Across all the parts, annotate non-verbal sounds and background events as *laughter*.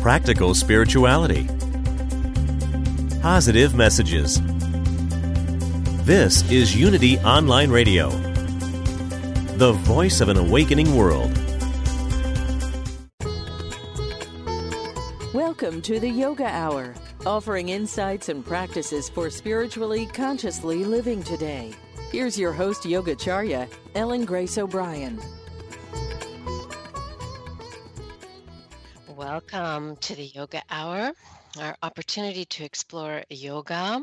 Practical spirituality. Positive messages. This is Unity Online Radio, the voice of an awakening world. Welcome to the Yoga Hour, offering insights and practices for spiritually consciously living today. Here's your host, Yogacharya, Ellen Grace O'Brien. Welcome to the Yoga Hour, our opportunity to explore yoga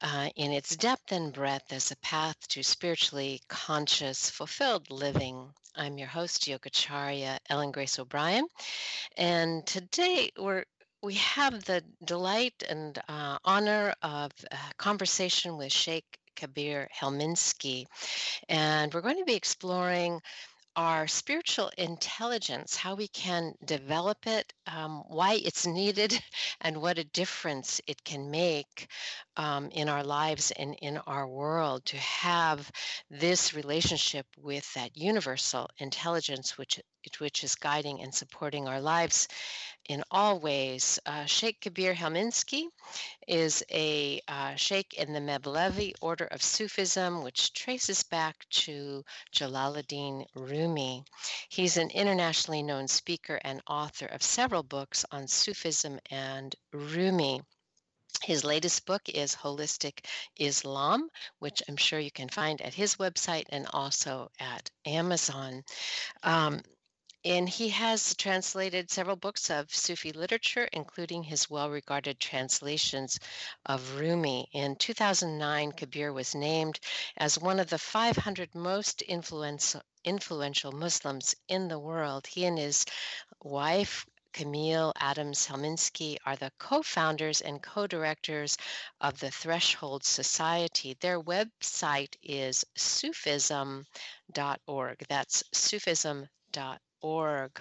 uh, in its depth and breadth as a path to spiritually conscious, fulfilled living. I'm your host, Yogacharya Ellen Grace O'Brien, and today we're we have the delight and uh, honor of conversation with Sheikh Kabir Helminski, and we're going to be exploring our spiritual intelligence, how we can develop it, um, why it's needed, *laughs* and what a difference it can make um, in our lives and in our world to have this relationship with that universal intelligence, which which is guiding and supporting our lives in all ways. Uh, Sheikh Kabir Helminski is a uh, sheikh in the Mevlevi order of Sufism, which traces back to Jalaluddin Rumi. He's an internationally known speaker and author of several books on Sufism and Rumi. His latest book is Holistic Islam, which I'm sure you can find at his website and also at Amazon. Um, and he has translated several books of Sufi literature, including his well regarded translations of Rumi. In 2009, Kabir was named as one of the 500 most influential, influential Muslims in the world. He and his wife, Camille Adams Helminski are the co founders and co directors of the Threshold Society. Their website is sufism.org. That's sufism.org org.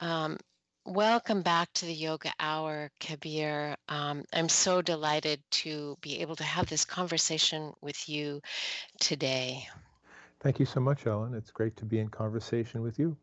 Um, welcome back to the Yoga Hour, Kabir. Um, I'm so delighted to be able to have this conversation with you today. Thank you so much, Ellen. It's great to be in conversation with you.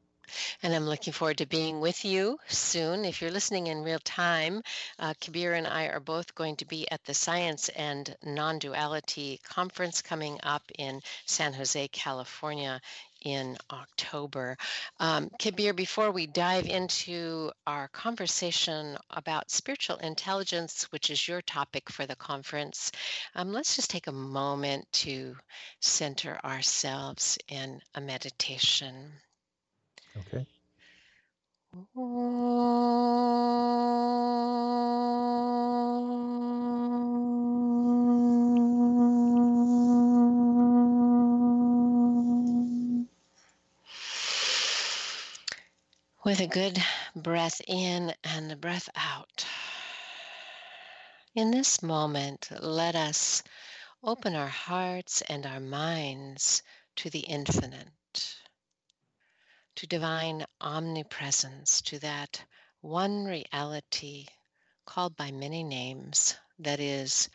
And I'm looking forward to being with you soon. If you're listening in real time, uh, Kabir and I are both going to be at the Science and Non Duality Conference coming up in San Jose, California in October. Um, Kabir, before we dive into our conversation about spiritual intelligence, which is your topic for the conference, um, let's just take a moment to center ourselves in a meditation. Okay. with a good breath in and a breath out. In this moment, let us open our hearts and our minds to the infinite, to divine omnipresence, to that one reality called by many names that is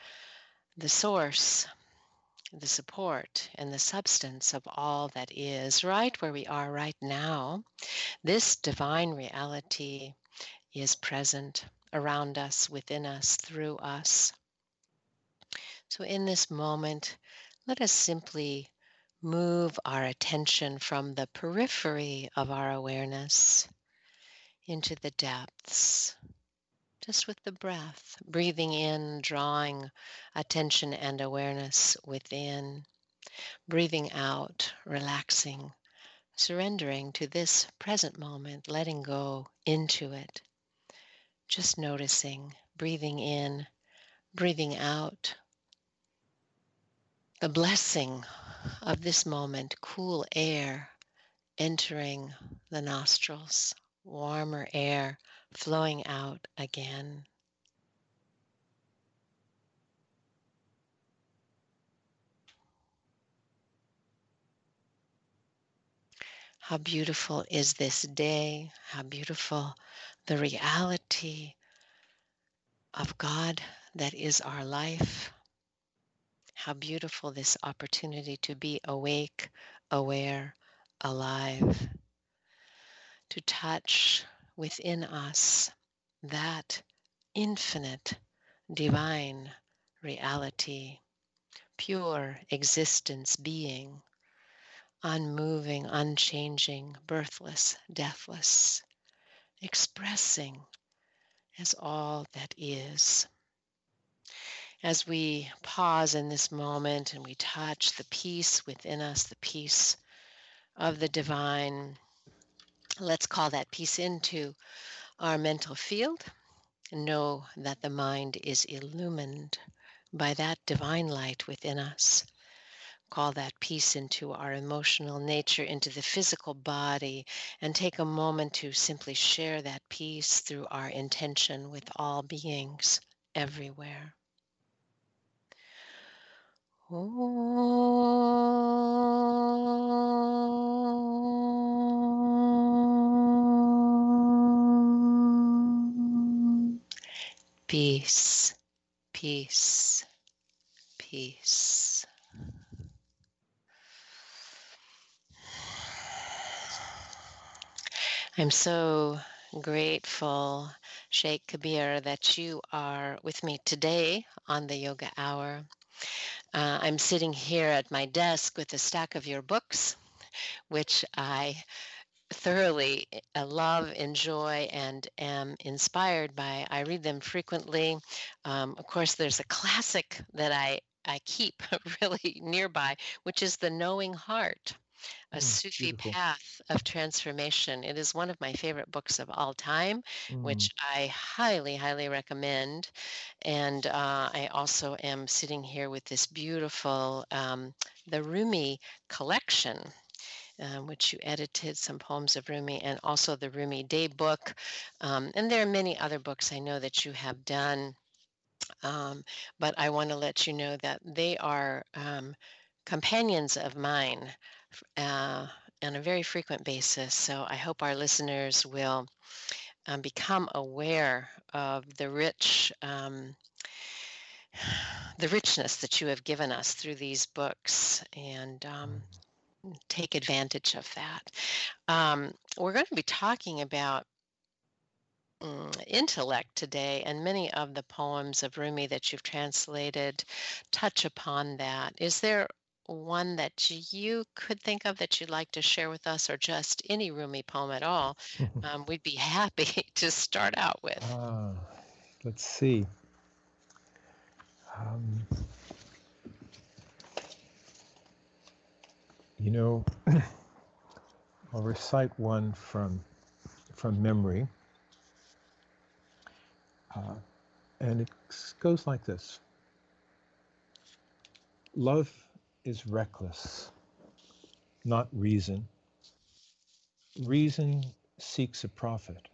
the source the support and the substance of all that is right where we are right now. This divine reality is present around us, within us, through us. So, in this moment, let us simply move our attention from the periphery of our awareness into the depths just with the breath, breathing in, drawing attention and awareness within, breathing out, relaxing, surrendering to this present moment, letting go into it, just noticing, breathing in, breathing out. The blessing of this moment, cool air entering the nostrils, warmer air flowing out again. How beautiful is this day? How beautiful the reality of God that is our life. How beautiful this opportunity to be awake, aware, alive, to touch within us that infinite divine reality, pure existence being, unmoving, unchanging, birthless, deathless, expressing as all that is. As we pause in this moment and we touch the peace within us, the peace of the divine, let's call that peace into our mental field and know that the mind is illumined by that divine light within us call that peace into our emotional nature, into the physical body, and take a moment to simply share that peace through our intention with all beings everywhere. Peace, peace, peace. I'm so grateful, Sheikh Kabir, that you are with me today on the Yoga Hour. Uh, I'm sitting here at my desk with a stack of your books, which I thoroughly uh, love, enjoy, and am inspired by. I read them frequently. Um, of course, there's a classic that I, I keep *laughs* really nearby, which is The Knowing Heart a mm, Sufi beautiful. path of transformation. It is one of my favorite books of all time, mm. which I highly, highly recommend. And uh, I also am sitting here with this beautiful, um, the Rumi collection. Um, which you edited some poems of Rumi, and also the Rumi Day book. Um, and there are many other books I know that you have done. Um, but I want to let you know that they are um, companions of mine uh, on a very frequent basis. So I hope our listeners will um, become aware of the rich. Um, *sighs* the richness that you have given us through these books and um, take advantage of that. Um, we're going to be talking about um, intellect today, and many of the poems of Rumi that you've translated touch upon that. Is there one that you could think of that you'd like to share with us, or just any Rumi poem at all, *laughs* um, we'd be happy *laughs* to start out with. Uh, let's see. Um, you know, *clears throat* I'll recite one from from memory, uh, and it goes like this: Love is reckless, not reason. Reason seeks a profit,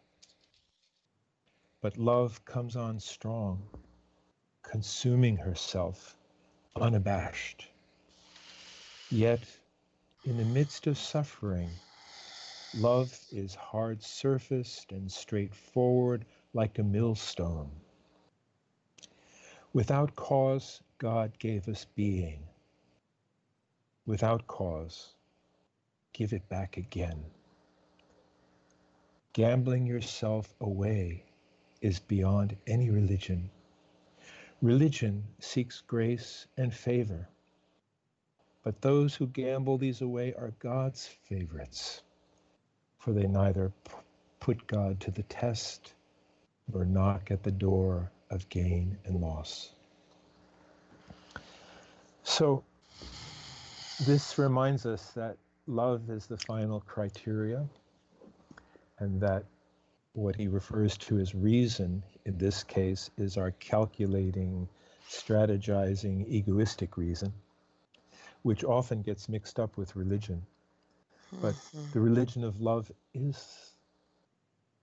but love comes on strong, consuming herself, unabashed. Yet, in the midst of suffering, love is hard surfaced and straightforward like a millstone. Without cause, God gave us being without cause, give it back again. Gambling yourself away is beyond any religion. Religion seeks grace and favor, but those who gamble these away are God's favorites, for they neither put God to the test nor knock at the door of gain and loss. So this reminds us that love is the final criteria and that what he refers to as reason in this case is our calculating, strategizing, egoistic reason, which often gets mixed up with religion. But mm-hmm. the religion of love is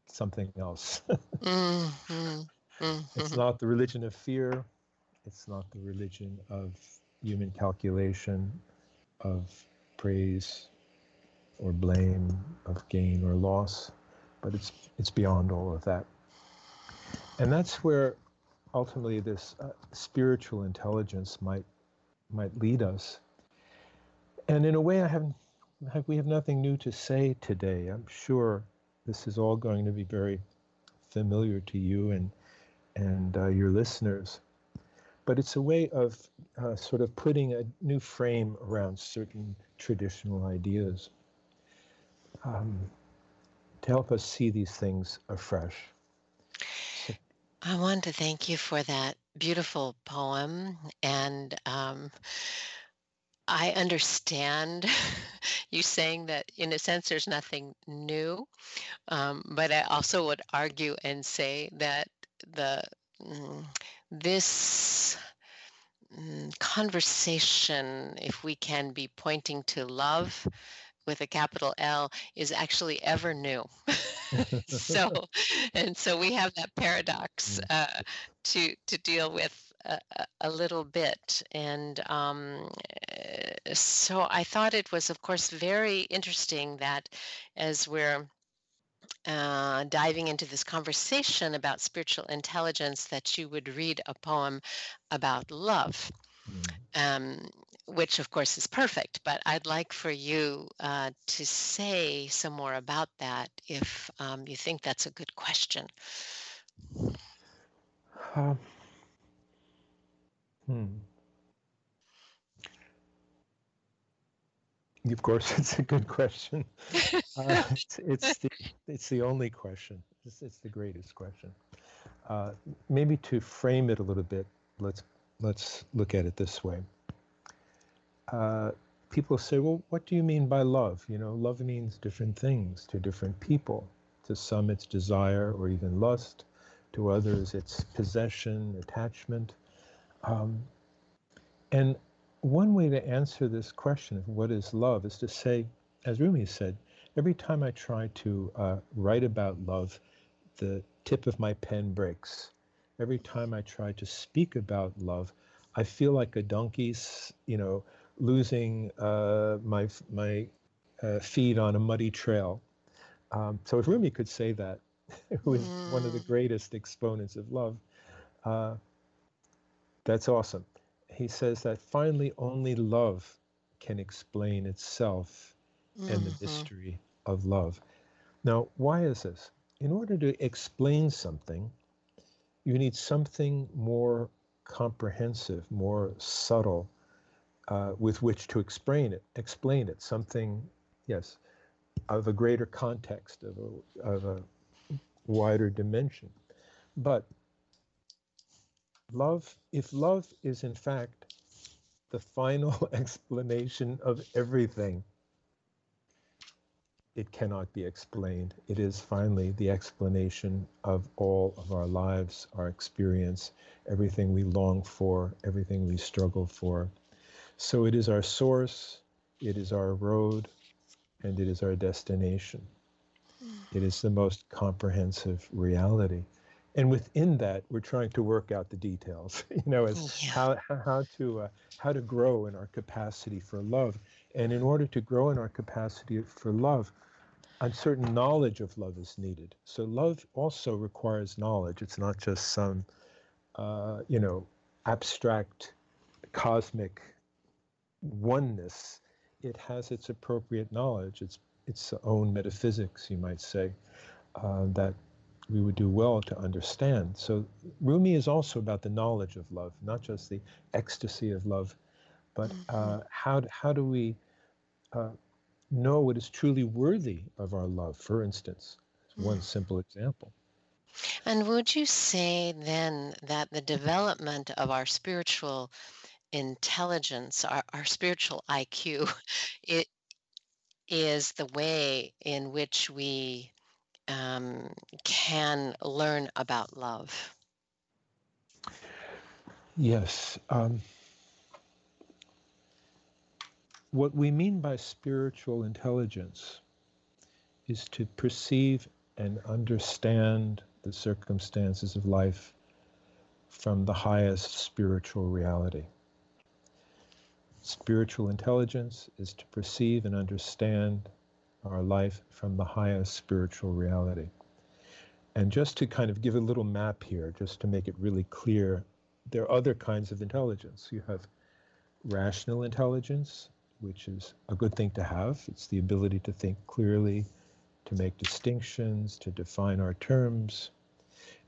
something else. mm-hmm. *laughs* Mm-hmm. It's not the religion of fear. It's not the religion of human calculation, of praise or blame, of gain or loss, but it's it's beyond all of that. And that's where ultimately this uh, spiritual intelligence might might lead us. And in a way, I have we have nothing new to say today. I'm sure this is all going to be very familiar to you and and uh, your listeners. But it's a way of uh, sort of putting a new frame around certain traditional ideas um, to help us see these things afresh. I want to thank you for that beautiful poem. And um, I understand *laughs* you saying that, in a sense, there's nothing new. Um, but I also would argue and say that the mm, this mm, conversation, if we can be pointing to love with a capital L, is actually ever new. *laughs* so, and so we have that paradox mm. uh, to to deal with a, a little bit, and um, so I thought it was, of course, very interesting that as we're uh, diving into this conversation about spiritual intelligence that you would read a poem about love, mm. um, which of course is perfect. But I'd like for you uh, to say some more about that if um, you think that's a good question. Um, hmm. Of course, *laughs* it's a good question. *laughs* Uh, it's, it's, the, it's the only question. It's, it's the greatest question. Uh, maybe to frame it a little bit, let's let's look at it this way. Uh, people say, "Well, what do you mean by love?" You know, love means different things to different people. To some, it's desire or even lust. To others, it's possession, attachment. Um, and one way to answer this question of what is love is to say, as Rumi said, every time I try to uh, write about love, the tip of my pen breaks. Every time I try to speak about love, I feel like a donkey's, you know, losing uh, my my uh, feet on a muddy trail. Um, so if Rumi could say that, *laughs* who is mm. one of the mm. greatest exponents of love, uh, that's awesome he says that finally only love can explain itself mm-hmm. and the mm-hmm. mystery of love. Now, why is this? In order to explain something, you need something more comprehensive, more subtle, uh, with which to explain it. Explain it. Something, yes, of a greater context, of a, of a wider dimension. But Love, if love is in fact the final *laughs* explanation of everything, it cannot be explained. It is finally the explanation of all of our lives, our experience, everything we long for, everything we struggle for. So it is our source, it is our road, and it is our destination. It is the most comprehensive reality and within that we're trying to work out the details *laughs* you know as yeah. how how to uh, how to grow in our capacity for love. And in order to grow in our capacity for love a certain knowledge of love is needed. So love also requires knowledge. It's not just some uh, you know abstract cosmic oneness. It has its appropriate knowledge. Its its own metaphysics you might say uh, that we would do well to understand. So Rumi is also about the knowledge of love, not just the ecstasy of love, but uh, mm-hmm. how, how do we uh, know what is truly worthy of our love, for instance? One mm. simple example. And would you say then that the development of our spiritual intelligence, our, our spiritual IQ, *laughs* it is the way in which we um, can learn about love? Yes. Um, what we mean by spiritual intelligence is to perceive and understand the circumstances of life from the highest spiritual reality. Spiritual intelligence is to perceive and understand our life from the highest spiritual reality. And just to kind of give a little map here, just to make it really clear, there are other kinds of intelligence. You have rational intelligence, which is a good thing to have. It's the ability to think clearly, to make distinctions, to define our terms.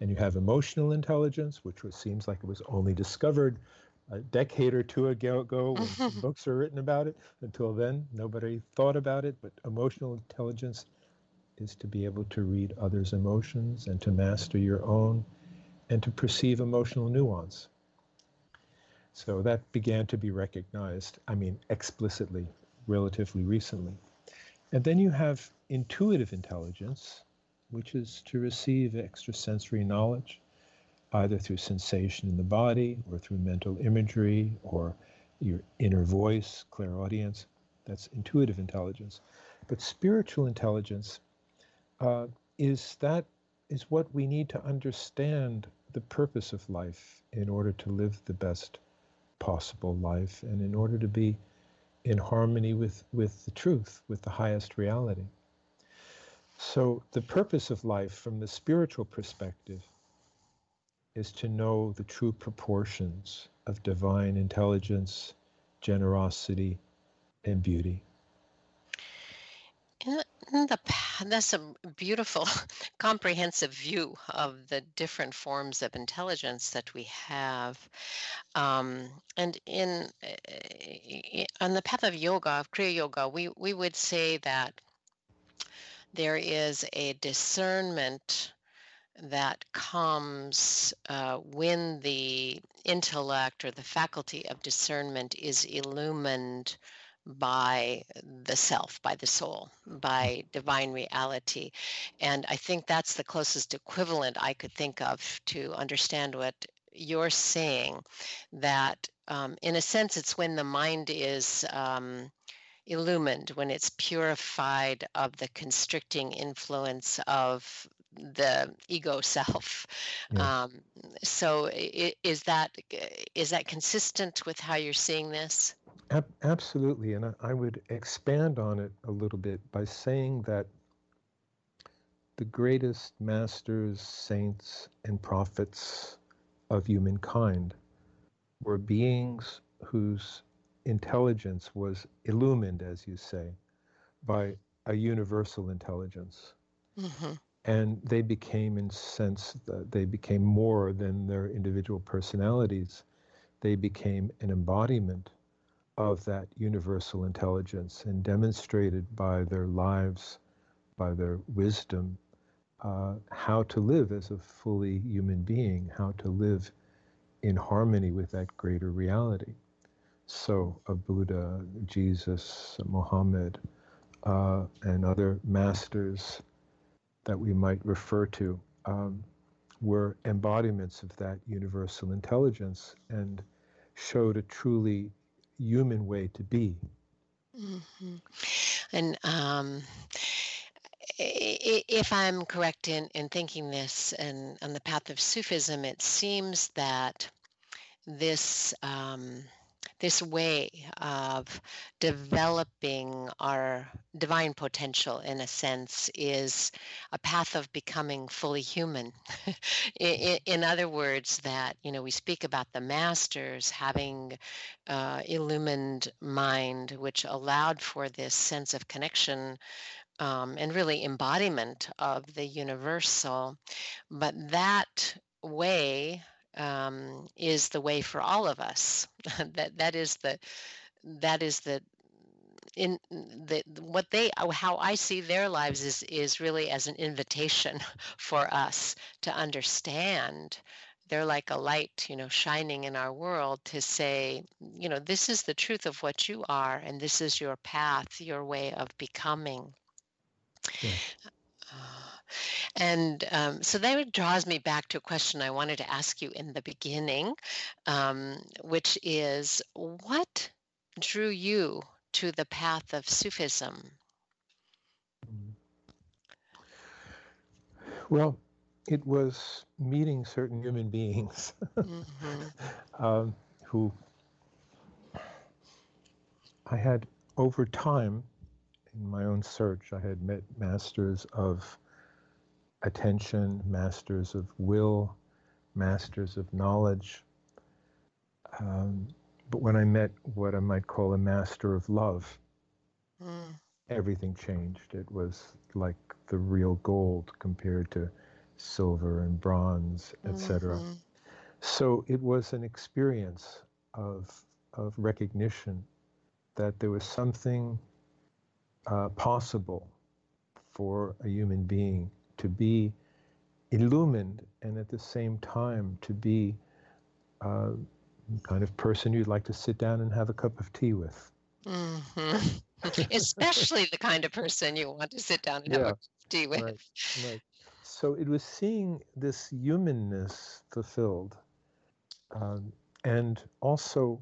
And you have emotional intelligence, which was, seems like it was only discovered a decade or two ago *laughs* when books were written about it. Until then, nobody thought about it. But emotional intelligence is to be able to read others' emotions and to master your own and to perceive emotional nuance. So that began to be recognized, I mean, explicitly, relatively recently. And then you have intuitive intelligence, which is to receive extrasensory knowledge, either through sensation in the body or through mental imagery or your inner voice, clairaudience. That's intuitive intelligence. But spiritual intelligence uh, is that is what we need to understand the purpose of life in order to live the best possible life and in order to be in harmony with, with the truth, with the highest reality. So, the purpose of life from the spiritual perspective is to know the true proportions of divine intelligence, generosity, and beauty. The, that's a beautiful, *laughs* comprehensive view of the different forms of intelligence that we have. Um, and in uh, on the path of yoga, of Kriya Yoga, we, we would say that there is a discernment that comes uh, when the intellect or the faculty of discernment is illumined by the self, by the soul, by divine reality. And I think that's the closest equivalent I could think of to understand what you're saying. That, um, in a sense, it's when the mind is. Um, illumined when it's purified of the constricting influence of the ego self. Yeah. Um, so is that is that consistent with how you're seeing this? Ab- absolutely, and I would expand on it a little bit by saying that the greatest masters, saints, and prophets of humankind were beings whose intelligence was illumined, as you say, by a universal intelligence. Mm-hmm and they became in sense they became more than their individual personalities. They became an embodiment of that universal intelligence and demonstrated by their lives by their wisdom uh, how to live as a fully human being how to live in harmony with that greater reality. So a buddha jesus muhammad uh, and other masters that we might refer to um, were embodiments of that universal intelligence and showed a truly human way to be. Mm-hmm. And um, if I'm correct in, in thinking this, and on the path of Sufism, it seems that this um, this way of developing our divine potential in a sense is a path of becoming fully human. *laughs* In, in, other words that you know we speak about the masters having uh, illumined mind which allowed for this sense of connection um, and really embodiment of the universal. But that way um, is the way for all of us. *laughs* that that is the that is the in the what they how I see their lives is is really as an invitation *laughs* for us to understand they're like a light you know shining in our world to say you know this is the truth of what you are and this is your path your way of becoming yeah. uh, and um, so that draws me back to a question I wanted to ask you in the beginning, um, which is what drew you to the path of Sufism? Well, it was meeting certain human beings mm-hmm. *laughs* um, who I had over time in my own search, I had met masters of attention, masters of will, masters of knowledge. Um, but when I met what I might call a master of love, mm. everything changed. It was like the real gold compared to silver and bronze, etc. Mm-hmm. So it was an experience of of recognition that there was something uh, possible for a human being to be illumined and at the same time to be uh, kind of person you'd like to sit down and have a cup of tea with. Mm-hmm. *laughs* Especially the kind of person you want to sit down and yeah, have a cup of tea with. Right, right. So it was seeing this humanness fulfilled. Um, and also,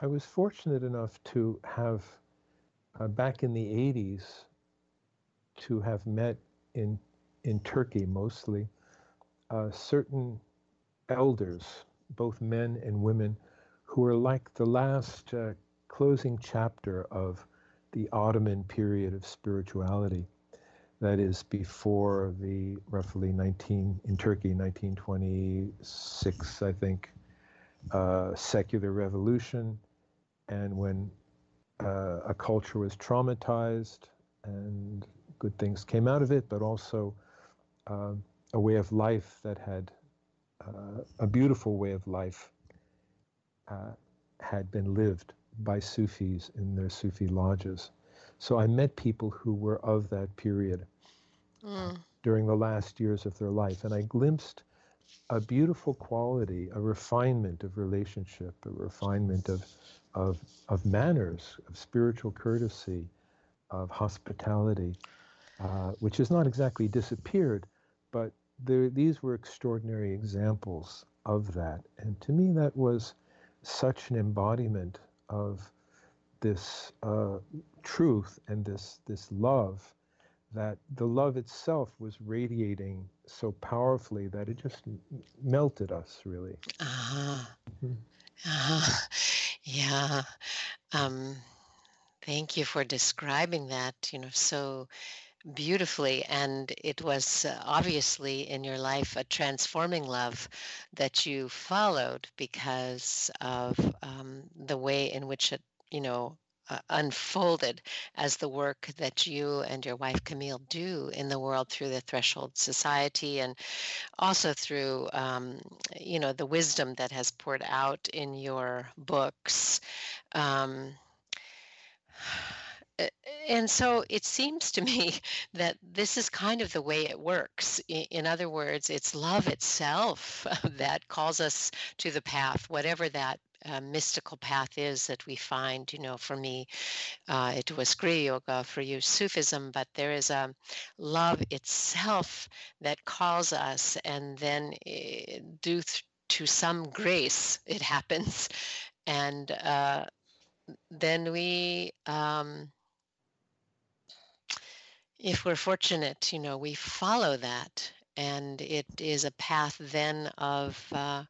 I was fortunate enough to have, uh, back in the 80s, to have met in, in Turkey mostly, uh, certain elders both men and women, who are like the last uh, closing chapter of the Ottoman period of spirituality. That is before the roughly 19, in Turkey, 1926, I think, uh, secular revolution, and when uh, a culture was traumatized and good things came out of it, but also uh, a way of life that had uh, a beautiful way of life uh, had been lived by Sufis in their Sufi lodges. So I met people who were of that period mm. during the last years of their life, and I glimpsed a beautiful quality, a refinement of relationship, a refinement of, of, of manners, of spiritual courtesy, of hospitality, uh, which has not exactly disappeared, but there, these were extraordinary examples of that. And to me, that was such an embodiment of this uh, truth and this, this love that the love itself was radiating so powerfully that it just melted us, really. Uh-huh. Mm-hmm. Uh-huh. Yeah. Um, thank you for describing that, you know, so beautifully and it was uh, obviously in your life a transforming love that you followed because of um, the way in which it you know uh, unfolded as the work that you and your wife Camille do in the world through the Threshold Society and also through um, you know the wisdom that has poured out in your books. Um, and so it seems to me *laughs* that this is kind of the way it works. In other words, it's love itself *laughs* that calls us to the path, whatever that uh, mystical path is that we find. You know, for me, uh, it was Kriya Yoga, for you, Sufism, but there is a love itself that calls us, and then uh, due th- to some grace, it *laughs* happens. And uh, then we um, if we're fortunate, you know, we follow that, and it is a path then of uh,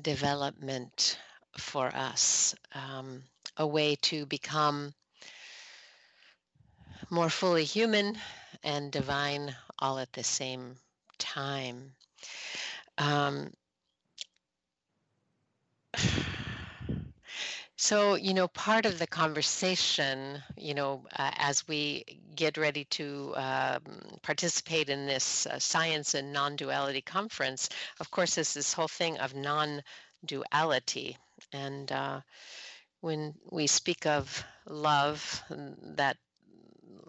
development for us, um, a way to become more fully human and divine all at the same time. Um, So, you know, part of the conversation, you know, uh, as we get ready to um, participate in this uh, science and non duality conference, of course, is this whole thing of non duality. And uh, when we speak of love, that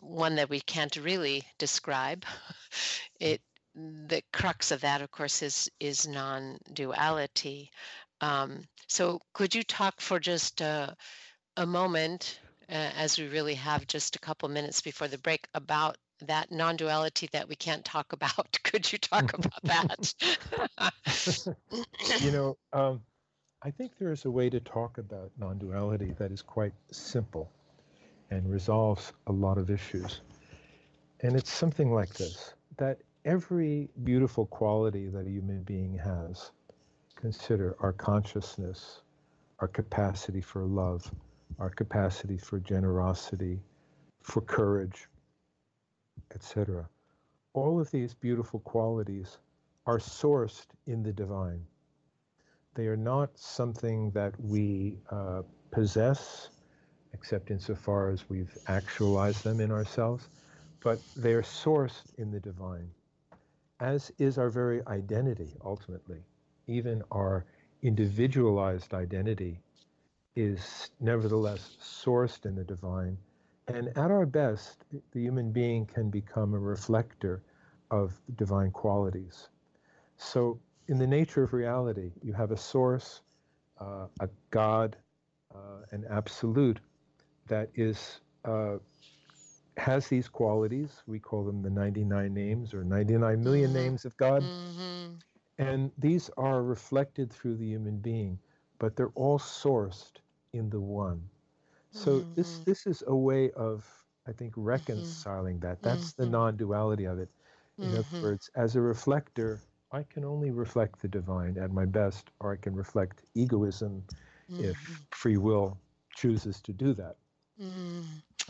one that we can't really describe, *laughs* it the crux of that, of course, is is non-duality. Um, so, could you talk for just a, a moment, uh, as we really have just a couple minutes before the break, about that non duality that we can't talk *laughs* about? Could you talk *laughs* about that? you *laughs* know, um, I think there is a way to talk about non duality that is quite simple and resolves a lot of issues. And it's something like this that every beautiful quality that a human being has, consider our consciousness, our capacity for love, our capacity for generosity, for courage, etc. All of these beautiful qualities are sourced in the divine. They are not something that we uh, possess, except insofar as we've actualized them in ourselves, but they are sourced in the divine, as is our very identity ultimately. Even our individualized identity is nevertheless sourced in the divine. And at our best, the human being can become a reflector of divine qualities. So, in the nature of reality, you have a source, uh, a God, uh, an absolute that is uh, has these qualities. We call them the 99 names or 99 million mm-hmm. names of God. Mm-hmm. And these are reflected through the human being, but they're all sourced in the one. So mm-hmm. this this is a way of I think mm-hmm. reconciling that. That's the mm-hmm. non-duality of it. In other mm-hmm. words, as a reflector, I can only reflect the divine at my best, or I can reflect egoism if free will chooses to do that.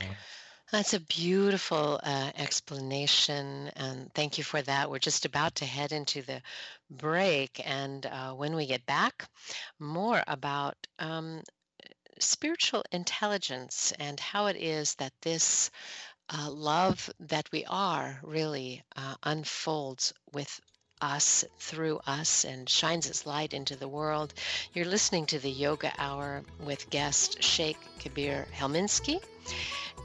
Uh, that's a beautiful uh, explanation, and thank you for that. We're just about to head into the break, and uh, when we get back, more about um, spiritual intelligence and how it is that this uh, love that we are really uh, unfolds with us, through us, and shines its light into the world. You're listening to the Yoga Hour with guest Sheikh Kabir Helminski,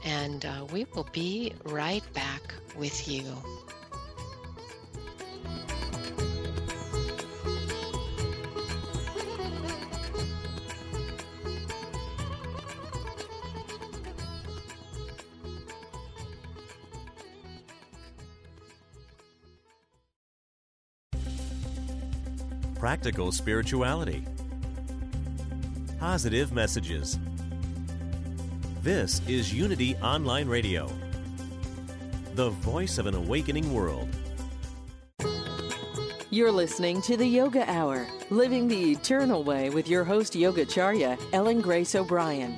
and uh, we will be right back with you. practical spirituality, positive messages. This is Unity Online Radio, the voice of an awakening world. You're listening to the Yoga Hour, Living the Eternal Way with your host, Yogacharya, Ellen Grace O'Brien.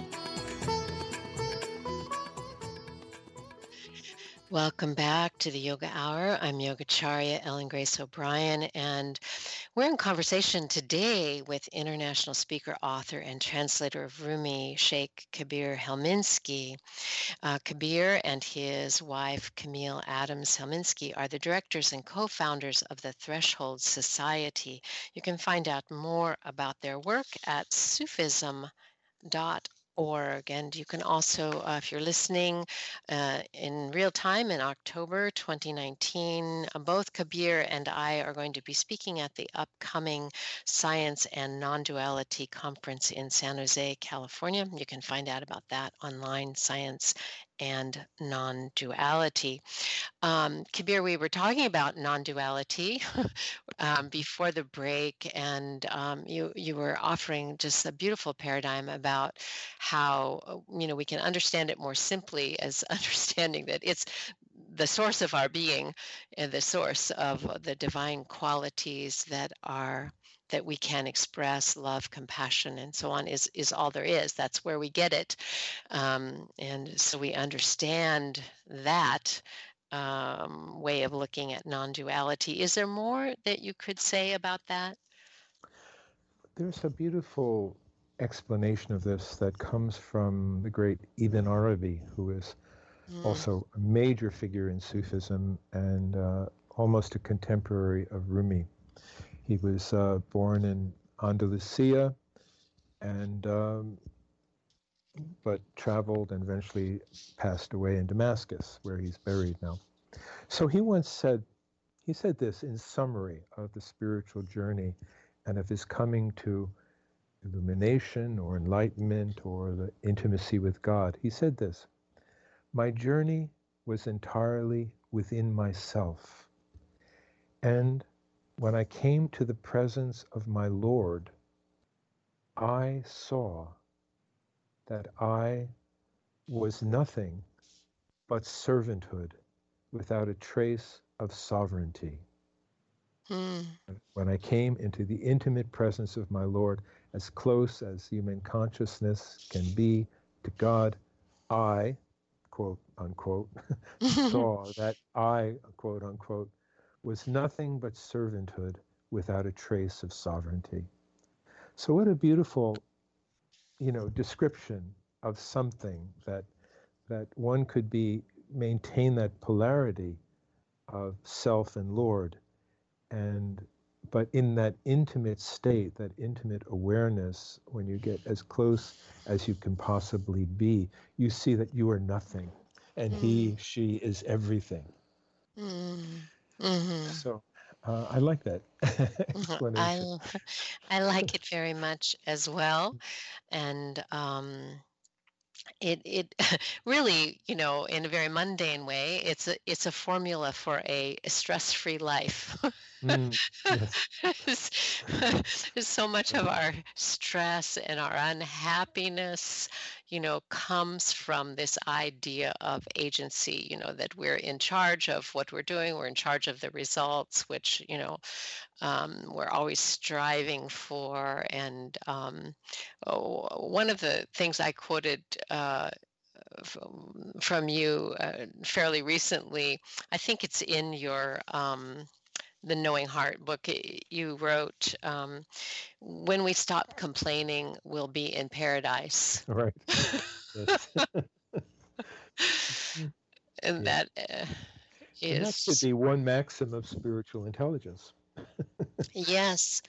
Welcome back to the Yoga Hour. I'm Yogacharya Ellen Grace O'Brien, and we're in conversation today with international speaker, author, and translator of Rumi, Sheikh Kabir Helminski. Uh, Kabir and his wife, Camille Adams Helminski, are the directors and co founders of the Threshold Society. You can find out more about their work at Sufism.org org. And you can also, uh, if you're listening uh, in real time in October 2019, uh, both Kabir and I are going to be speaking at the upcoming Science and Non Duality Conference in San Jose, California. You can find out about that online, Science and non duality. Um, Kabir, we were talking about non duality *laughs* um, before the break, and um, you, you were offering just a beautiful paradigm about how uh, you know we can understand it more simply as *laughs* understanding that it's the source of our being and the source of the divine qualities that are that we can express love compassion and so on is is all there is. That's where we get it. Um, and so we understand that um, way of looking at non-duality. Is there more that you could say about that? There's a beautiful explanation of this that comes from the great ibn arabi who is mm. also a major figure in sufism and uh, almost a contemporary of rumi he was uh, born in Andalusia, and um, but traveled and eventually passed away in Damascus, where he's buried now. So he once said, he said this in summary of the spiritual journey and of his coming to illumination or enlightenment or the intimacy with God. He said this My journey was entirely within myself. And when I came to the presence of my Lord, I saw that I was nothing but servanthood without a trace of sovereignty. Mm. When I came into the intimate presence of my Lord, as close as human consciousness can be to God, I, quote unquote, *laughs* saw *laughs* that I, quote unquote, was nothing but servanthood without a trace of sovereignty. So, what a beautiful, you know, description of something that that one could be maintain that polarity of self and Lord, and but in that intimate state, that intimate awareness, when you get as close as you can possibly be, you see that you are nothing, and mm. he, she is everything. Mm. Mm-hmm. So uh, I like that *laughs* mm-hmm. I, *laughs* I like it very much as well. *laughs* And um, it it really you know in a very mundane way it's a it's a formula for a, a stress-free life mm, *laughs* so much of our stress and our unhappiness you know comes from this idea of agency you know that we're in charge of what we're doing we're in charge of the results which you know um, we're always striving for. And um, oh, one of the things I quoted uh, from you uh, fairly recently, I think it's in your. Um, the Knowing Heart book, you wrote, um, When we stop complaining, we'll be in paradise. *laughs* Right. *laughs* and that uh, is. And that should be one maxim of spiritual intelligence *laughs* yes.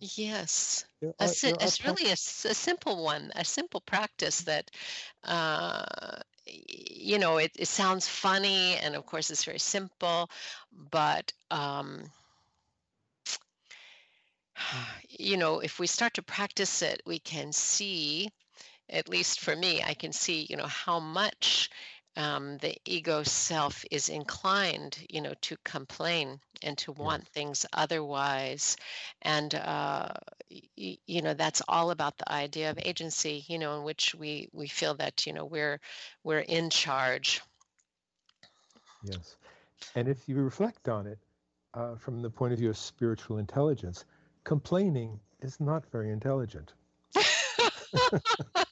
Yes, a, it's really a, a, simple one, a simple practice that, uh, you know, it, it sounds funny, and of course it's very simple, but um, *sighs* you know, if we start to practice it, we can see, at least for me, I can see, you know, how much um, the ego self is inclined, you know, to complain and to want things otherwise, and uh, y- you know that's all about the idea of agency, you know, in which we we feel that you know we're we're in charge. Yes, and if you reflect on it uh, from the point of view of spiritual intelligence, complaining is not very intelligent. *laughs*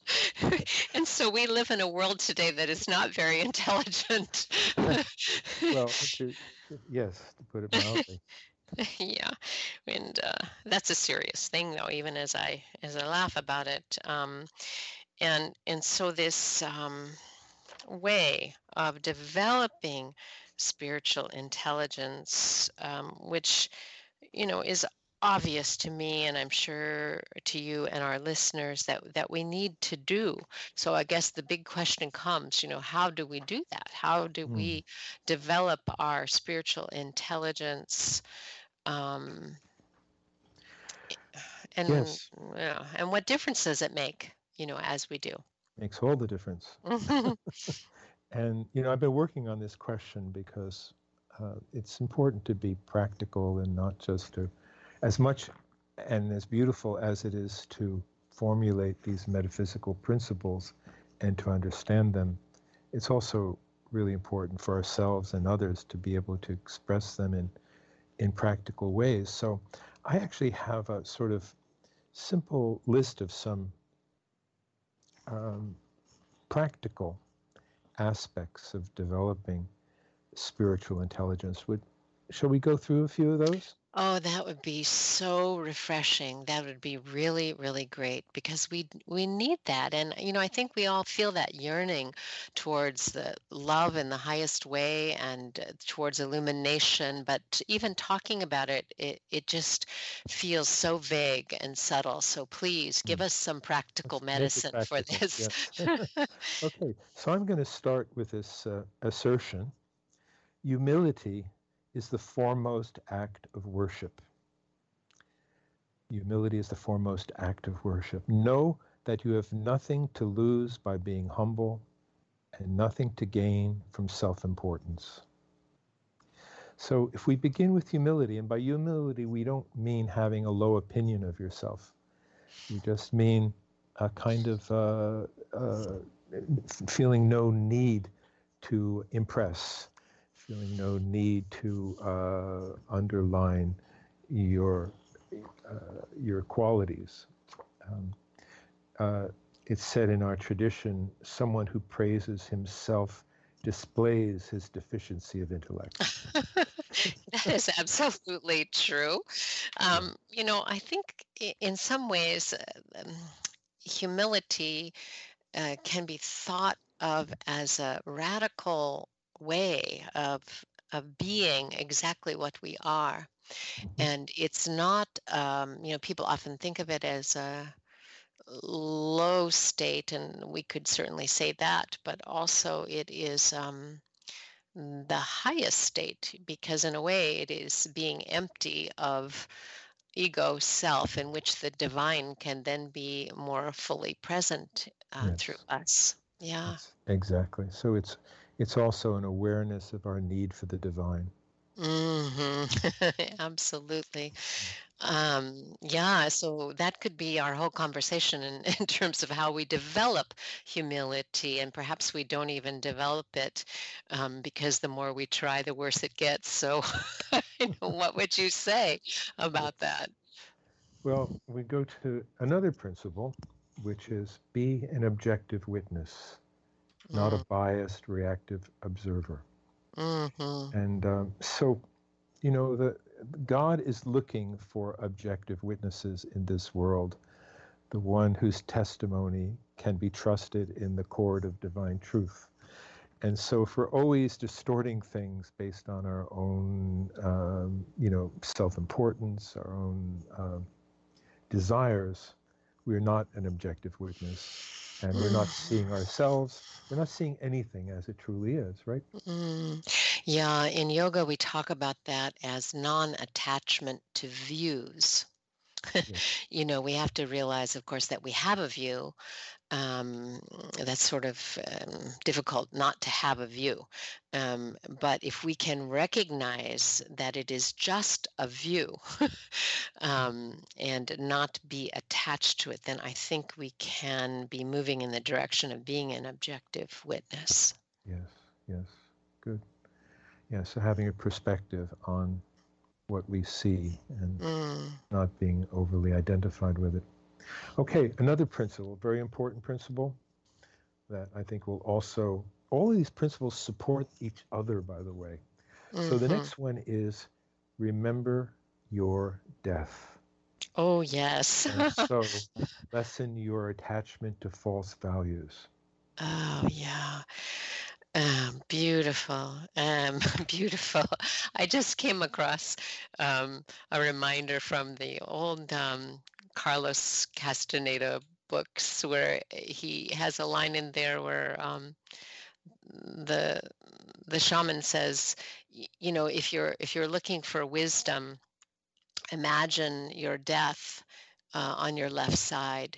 *laughs* and so we live in a world today that is not very intelligent. well, *laughs* to, yes, to put it mildly. *laughs* yeah, and uh, that's a serious thing, though. Even as I as I laugh about it, um, and and so this um, way of developing spiritual intelligence, um, which you know is obvious to me and i'm sure to you and our listeners that that we need to do so i guess the big question comes you know how do we do that how do mm. we develop our spiritual intelligence um, and yes. you know, and what difference does it make you know as we do makes all the difference *laughs* and you know i've been working on this question because uh, it's important to be practical and not just to as much and as beautiful as it is to formulate these metaphysical principles and to understand them, it's also really important for ourselves and others to be able to express them in, in practical ways. So I actually have a sort of simple list of some um, practical aspects of developing spiritual intelligence. Would shall we go through a few of those? Oh, that would be so refreshing. That would be really, really great because we we need that. And you know, I think we all feel that yearning towards the love in the highest way and uh, towards illumination, but even talking about it, it it just feels so vague and subtle. So please give mm. us some practical medicine practical, for this. *laughs* *laughs* Okay, so I'm going to start with this uh, assertion. Humility is the foremost act of worship. Humility is the foremost act of worship. Know that you have nothing to lose by being humble and nothing to gain from self importance. So, if we begin with humility, and by humility, we don't mean having a low opinion of yourself, we just mean a kind of uh, uh, feeling no need to impress, feeling no need to uh, underline your uh, your qualities. Um, uh, it's said in our tradition, someone who praises himself displays his deficiency of intellect. *laughs* that is absolutely true. Um, you know, I think in some ways, um, humility uh, can be thought of as a radical way of of being exactly what we are. Mm-hmm. And it's not, um, you know, people often think of it as a low state, and we could certainly say that, but also it is um, the highest state because, in a way, it is being empty of ego self, in which the divine can then be more fully present uh, yes. through us. Yeah. Yes, exactly. So it's it's also an awareness of our need for the divine. Mm-hmm. *laughs* Absolutely. Um, yeah, so that could be our whole conversation in, *laughs* in terms of how we develop humility, and perhaps we don't even develop it um, because the more we try, the worse it gets. So, *laughs* what would you say about that? Well, we go to another principle, which is be an objective witness, mm. not a mm. biased reactive observer. Mm-hmm. And um, so, you know, the God is looking for objective witnesses in this world, the one whose testimony can be trusted in the court of divine truth. And so, if we're always distorting things based on our own, um, you know, self-importance, our own uh, desires, we're not an objective witness and we're not seeing ourselves we're not seeing anything as it truly is right mm. yeah in yoga we talk about that as non-attachment to views *laughs* yes. you know we have to realize of course that we have a view um, that's sort of um, difficult not to have a view. Um, but if we can recognize that it is just a view *laughs* um, and not be attached to it, then I think we can be moving in the direction of being an objective witness. Yes, yes, good. Yeah, so having a perspective on what we see and mm. not being overly identified with it. Okay, another principle, very important principle that I think will also, all of these principles support each other, by the way. Mm-hmm. So the mm-hmm. next one is remember your death. Oh, yes. so *laughs* lessen your attachment to false values. Oh, yeah. Um, beautiful, um, *laughs* beautiful. I just came across um, a reminder from the old um, Carlos Castaneda books where he has a line in there where um, the the shaman says, you know, if you're if you're looking for wisdom, imagine your death uh, on your left side,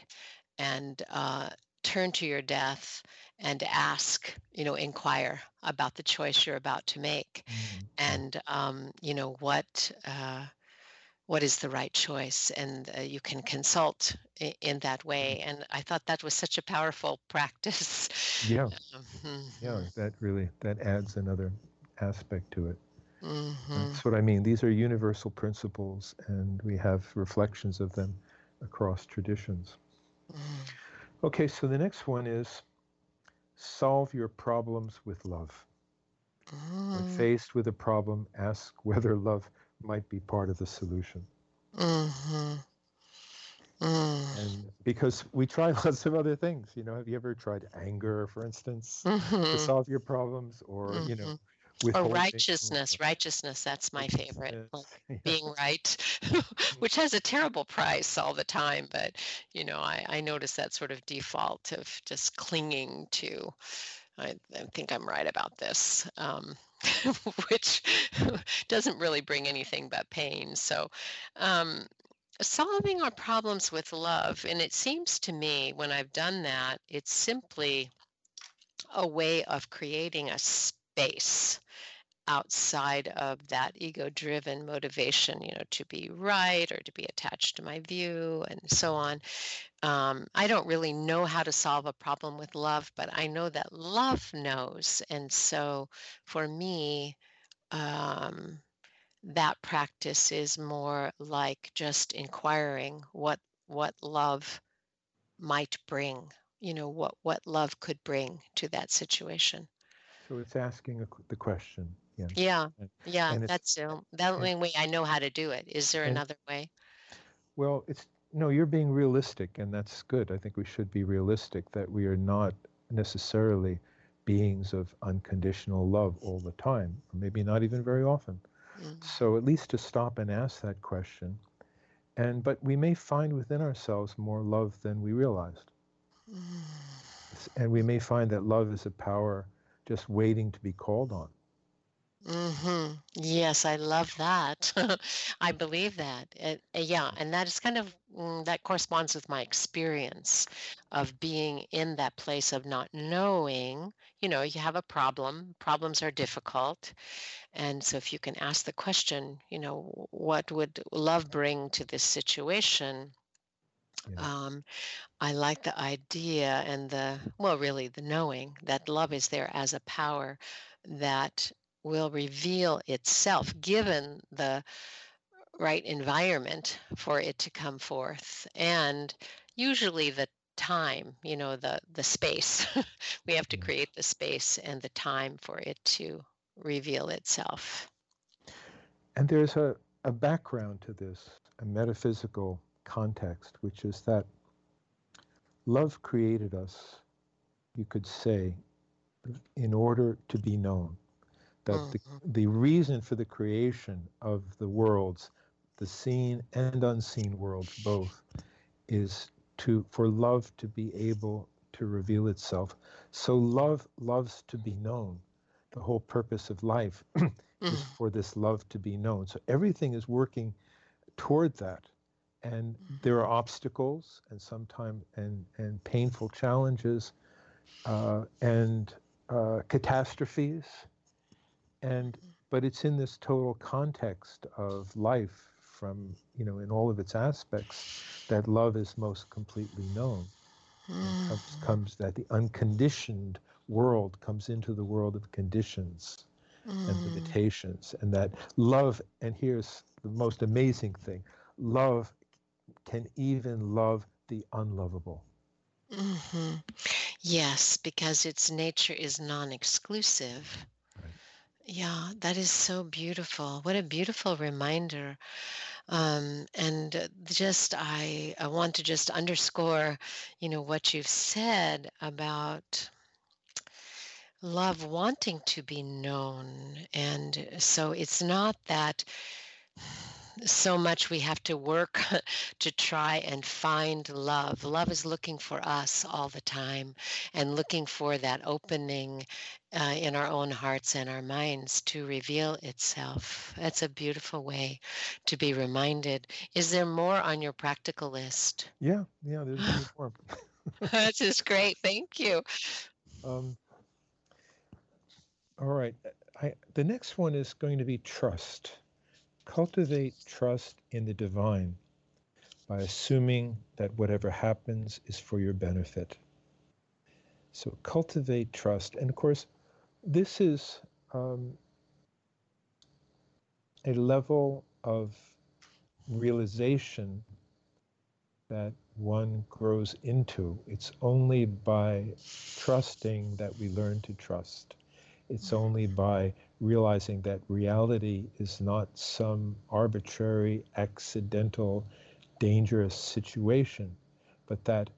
and uh, turn to your death and ask, you know, inquire about the choice you're about to make, mm-hmm. and um, you know what. Uh, what is the right choice and uh, you can consult in, in that way mm-hmm. and i thought that was such a powerful *laughs* practice yeah mm-hmm. yeah that really that adds another aspect to it mm-hmm. that's what i mean these are universal principles and we have reflections of them across traditions mm. okay so the next one is solve your problems with love mm. when faced with a problem ask whether love might be part of the solution. Mm-hmm. Mm. And because we try *laughs* lots of other things, you know, have you ever tried anger, for instance, mm-hmm. to solve your problems, or mm-hmm. you know, or righteousness? Or, righteousness, that's my favorite. Like *laughs* yeah. Being right, *laughs* which has a terrible price all the time, but you know, I, I notice that sort of default of just clinging to. I, I think I'm right about this. Um, *laughs* which *laughs* doesn't really bring anything but pain. So, um, solving our problems with love, and it seems to me when I've done that, it's simply a way of creating a space outside of that ego driven motivation, you know, to be right or to be attached to my view and so on. Um, I don't really know how to solve a problem with love, but I know that love knows. And so for me, um, that practice is more like just inquiring what what love might bring you know what what love could bring to that situation so it's asking the question yeah. Yeah yeah that's the only way i know how to do it. Is there and, another way? Well it's no you're being realistic and that's good. I think we should be realistic that we are not necessarily beings of unconditional love all the time or maybe not even very often. Mm-hmm. so at least to stop and ask that question and but we may find within ourselves more love than we realized. And we may find that love is a power just waiting to be called on. Hmm Yes, I love that. *laughs* I believe that. It, uh, yeah, and that is kind of mm, that corresponds with my experience of being in that place of not knowing. You know, you have a problem. Problems are difficult, and so if you can ask the question, you know, what would love bring to this situation? Yeah. Um, I like the idea and the, well, really the knowing that love is there as a power that will reveal itself given the right environment for it to come forth. And usually the time, you know, the, the space. *laughs* we have to mm. create the space and the time for it to reveal itself. And there's a, a background to this, a metaphysical context, which is that love created us, you could say, in order to be known. That mm-hmm. the, the reason for the creation of the worlds, the seen and unseen worlds both, is to for love to be able to reveal itself. So love loves to be known. The whole purpose of life *clears throat* is mm. for this love to be known. So everything is working toward that and there are obstacles and sometimes and and painful challenges uh, and uh, catastrophes and but it's in this total context of life from you know in all of its aspects that love is most completely known comes, comes that the unconditioned world comes into the world of conditions and mm. limitations and that love and here's the most amazing thing love can even love the unlovable. Mm-hmm. Yes, because its nature is non exclusive. Right. Yeah, that is so beautiful. What a beautiful reminder. Um, and just, I, I want to just underscore, you know, what you've said about love wanting to be known. And so it's not that so much we have to work *laughs* to try and find love. Love is looking for us all the time and looking for that opening uh, in our own hearts and our minds to reveal itself. That's a beautiful way to be reminded. Is there more on your practical list? Yeah, yeah, there's *laughs* more. That's just great. Thank you. Um, all right. I, the next one is going to be trust. Cultivate trust in the divine by assuming that whatever happens is for your benefit. So cultivate trust. And of course, this is um, a level of realization that one grows into. It's only by trusting that we learn to trust. It's only by realizing that reality is not some arbitrary, accidental, dangerous situation, but that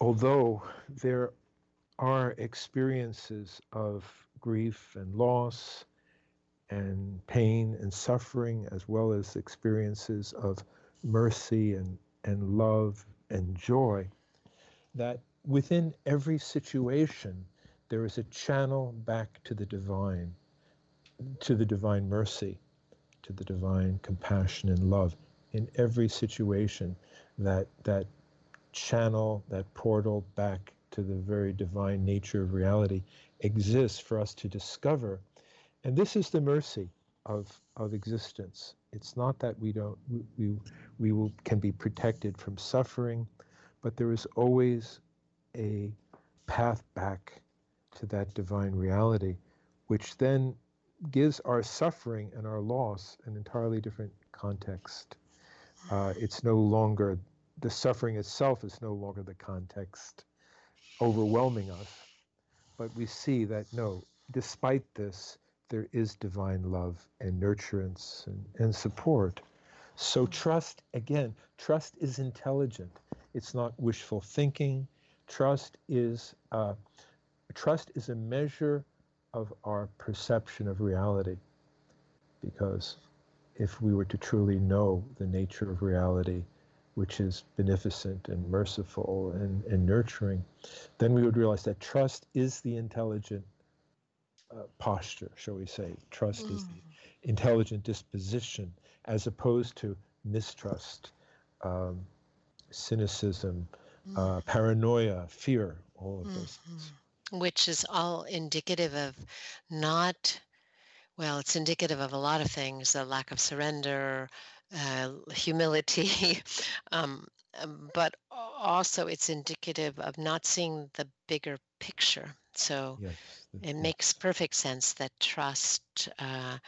although there are experiences of grief and loss and pain and suffering, as well as experiences of mercy and, and love and joy, that within every situation, there is a channel back to the divine, to the divine mercy, to the divine compassion and love in every situation. That that channel, that portal back to the very divine nature of reality exists for us to discover. And this is the mercy of of existence. It's not that we don't we we, will, can be protected from suffering, but there is always a path back to that divine reality, which then gives our suffering and our loss an entirely different context. Uh, it's no longer the suffering itself is no longer the context overwhelming us, but we see that no, despite this, there is divine love and nurturance and, and support. So trust, again, trust is intelligent. It's not wishful thinking. Trust is uh, trust is a measure of our perception of reality. Because if we were to truly know the nature of reality, which is beneficent and merciful and, and nurturing, then we would realize that trust is the intelligent uh, posture, shall we say. Trust mm. is the mm. intelligent disposition as opposed to mistrust, um, cynicism, mm. uh, paranoia, fear, all of those mm-hmm. things. Which is all indicative of not, well, it's indicative of a lot of things a lack of surrender, uh, humility, *laughs* um, um, but also it's indicative of not seeing the bigger picture. So yes, it makes perfect sense that trust uh,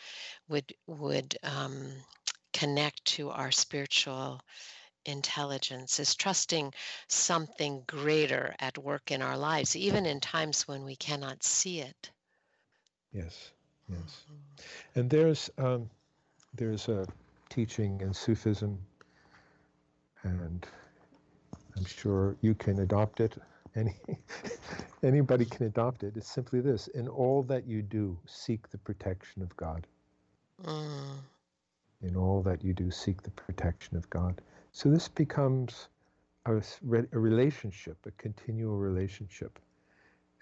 would would um, connect to our spiritual intelligence is trusting something greater at work in our lives even in times when we cannot see it yes yes mm-hmm. and there's um, there's a teaching in Sufism, and I'm sure you can adopt it. Any, *laughs* anybody can adopt it. It's simply this in all that you do, seek the protection of God. Mm. In all that you do, seek the protection of God. So this becomes a, a relationship, a continual relationship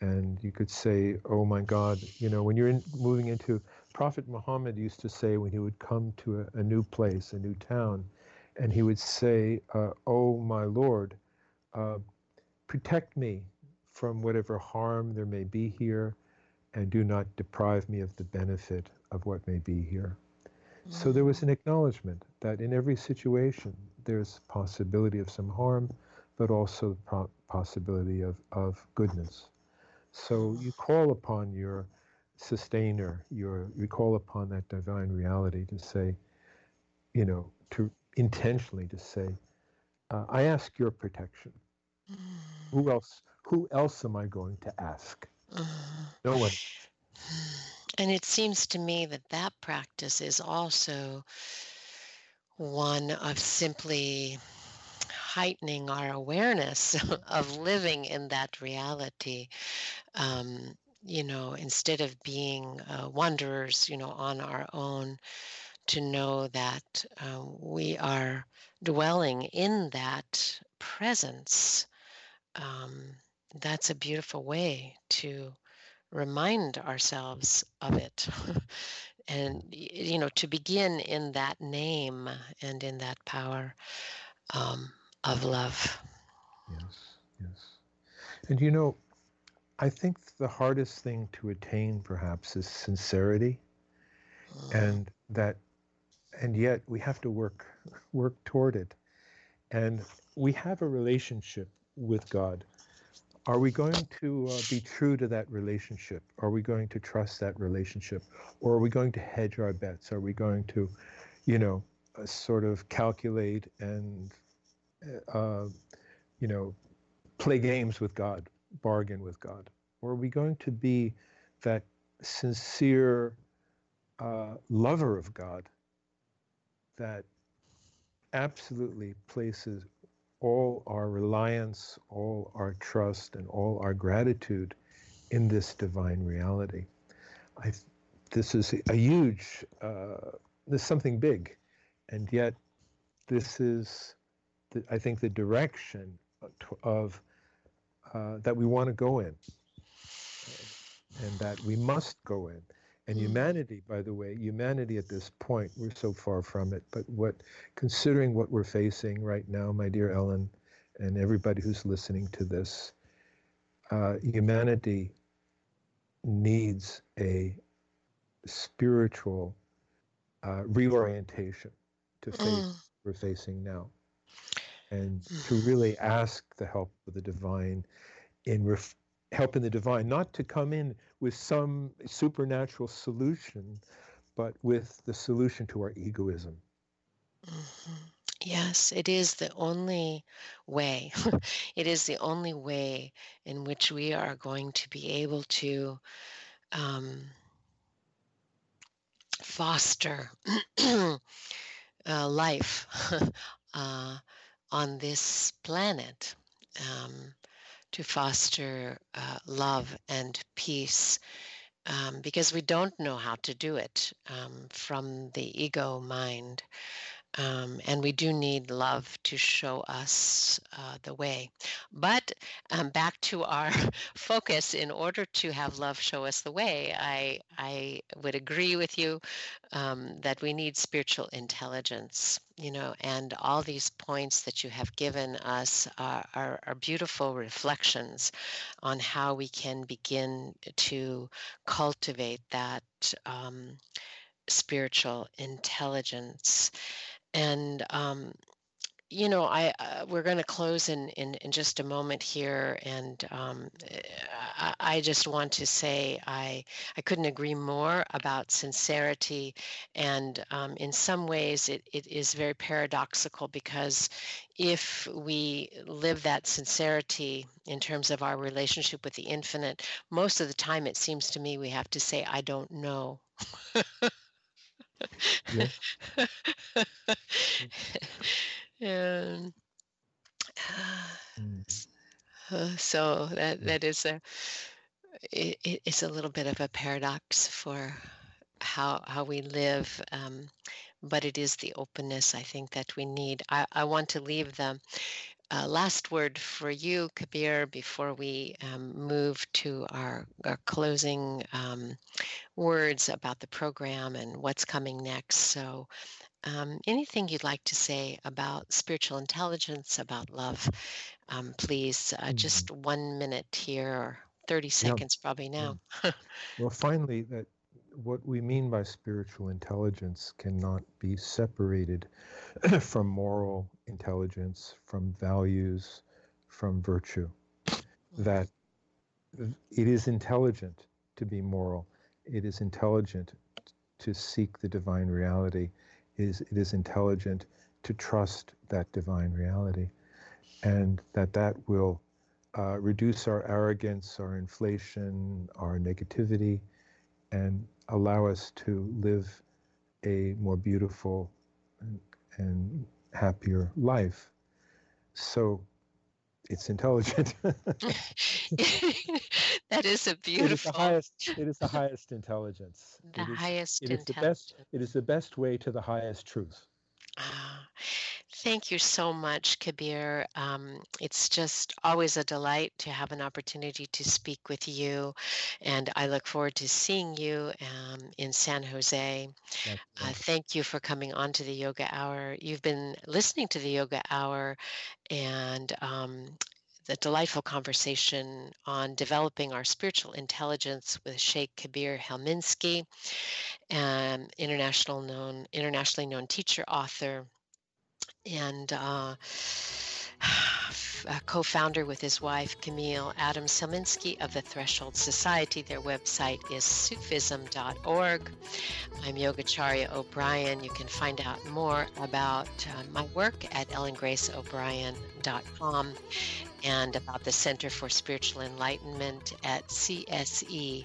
and you could say, "Oh my God!" You know, when you're in, moving into Prophet Muhammad used to say when he would come to a, a new place, a new town, and he would say, uh, "Oh my Lord, uh, protect me from whatever harm there may be here, and do not deprive me of the benefit of what may be here." Mm-hmm. So there was an acknowledgement that in every situation there's possibility of some harm, but also the possibility of, of goodness. So you call upon your sustainer, your you call upon that divine reality to say, you know, to intentionally to say, uh, I ask your protection. Mm. Who else? Who else am I going to ask? Mm. No one. And it seems to me that that practice is also one of simply heightening our awareness *laughs* of living in that reality. Um, you know, instead of being uh, wanderers, you know, on our own, to know that uh, we are dwelling in that presence. Um, that's a beautiful way to remind ourselves of it. *laughs* and, you know, to begin in that name and in that power. Um, of love. Yes, yes. And you know, I think the hardest thing to attain perhaps is sincerity. Mm. And that and yet we have to work work toward it. And we have a relationship with God. Are we going to uh, be true to that relationship? Are we going to trust that relationship? Or are we going to hedge our bets? Are we going to, you know, uh, sort of calculate and uh, you know, play games with God, bargain with God? Or are we going to be that sincere uh, lover of God that absolutely places all our reliance, all our trust, and all our gratitude in this divine reality? I, this is a huge, uh, this is something big, and yet this is the, I think the direction of uh, that we want to go in, and that we must go in. And mm. humanity, by the way, humanity at this point, we're so far from it. But what, considering what we're facing right now, my dear Ellen, and everybody who's listening to this, uh, humanity needs a spiritual uh, reorientation to face mm. we're facing now and to really ask the help of the divine in ref- help in the divine, not to come in with some supernatural solution, but with the solution to our egoism. Mhm. Yes, it is the only way. *laughs* it is the only way in which we are going to be able to um, foster *clears throat* uh, life *laughs* uh, on this planet, um, to foster uh, love and peace. Um, because we don't know how to do it um, from the ego mind. Um, and we do need love to show us uh, the way. But um, back to our *laughs* focus, in order to have love show us the way, I, I would agree with you um, that we need spiritual intelligence, you know, and all these points that you have given us are, are, are beautiful reflections on how we can begin to cultivate that um, spiritual intelligence and um, you know, I uh, we're going to close in, in in just a moment here, and um, eh, I, I just want to say I I couldn't agree more about sincerity, and um, in some ways it, it is very paradoxical because if we live that sincerity in terms of our relationship with the infinite, most of the time it seems to me we have to say I don't know. *laughs* *laughs* And Mm. uh, so that that is a it, it- it's a little bit of a paradox for how how we live um, but it is the openness i think that we need. I, I want to leave the uh, last word for you kabir before we um, move to our, our closing um, words about the program and what's coming next so um, anything you'd like to say about spiritual intelligence, about love, um, please, uh, Mhm. just one minute here or 30 Yeah. seconds probably now. Well, finally, that what we mean by spiritual intelligence cannot be separated *clears throat* from moral intelligence, from values, from virtue. That it is intelligent to be moral. It is intelligent to seek the divine reality. It is, it is intelligent to trust that divine reality, and that that will uh, reduce our arrogance, our inflation, our negativity, and allow us to live a more beautiful and, and happier life. So it's intelligent. *laughs* *laughs* that is a beautiful. It is the highest. It is the highest intelligence. *laughs* the it is, highest it is the best. It is the best way to the highest truth. Ah, thank you so much, Kabir. Um, it's just always a delight to have an opportunity to speak with you, and I look forward to seeing you um, in San Jose. Uh, thank you for coming on to the Yoga Hour. You've been listening to the Yoga Hour and um, the delightful conversation on developing our spiritual intelligence with Sheikh Kabir Helminski, an international known, internationally known teacher, author, and uh, *sighs* a co-founder with his wife Camille Adams Helminski of the Threshold Society. Their website is sufism.org. I'm Yogacharya O'Brian. You can find out more about uh, my work at ellengraceobrian.com and about the Center for Spiritual Enlightenment at csecenter.org.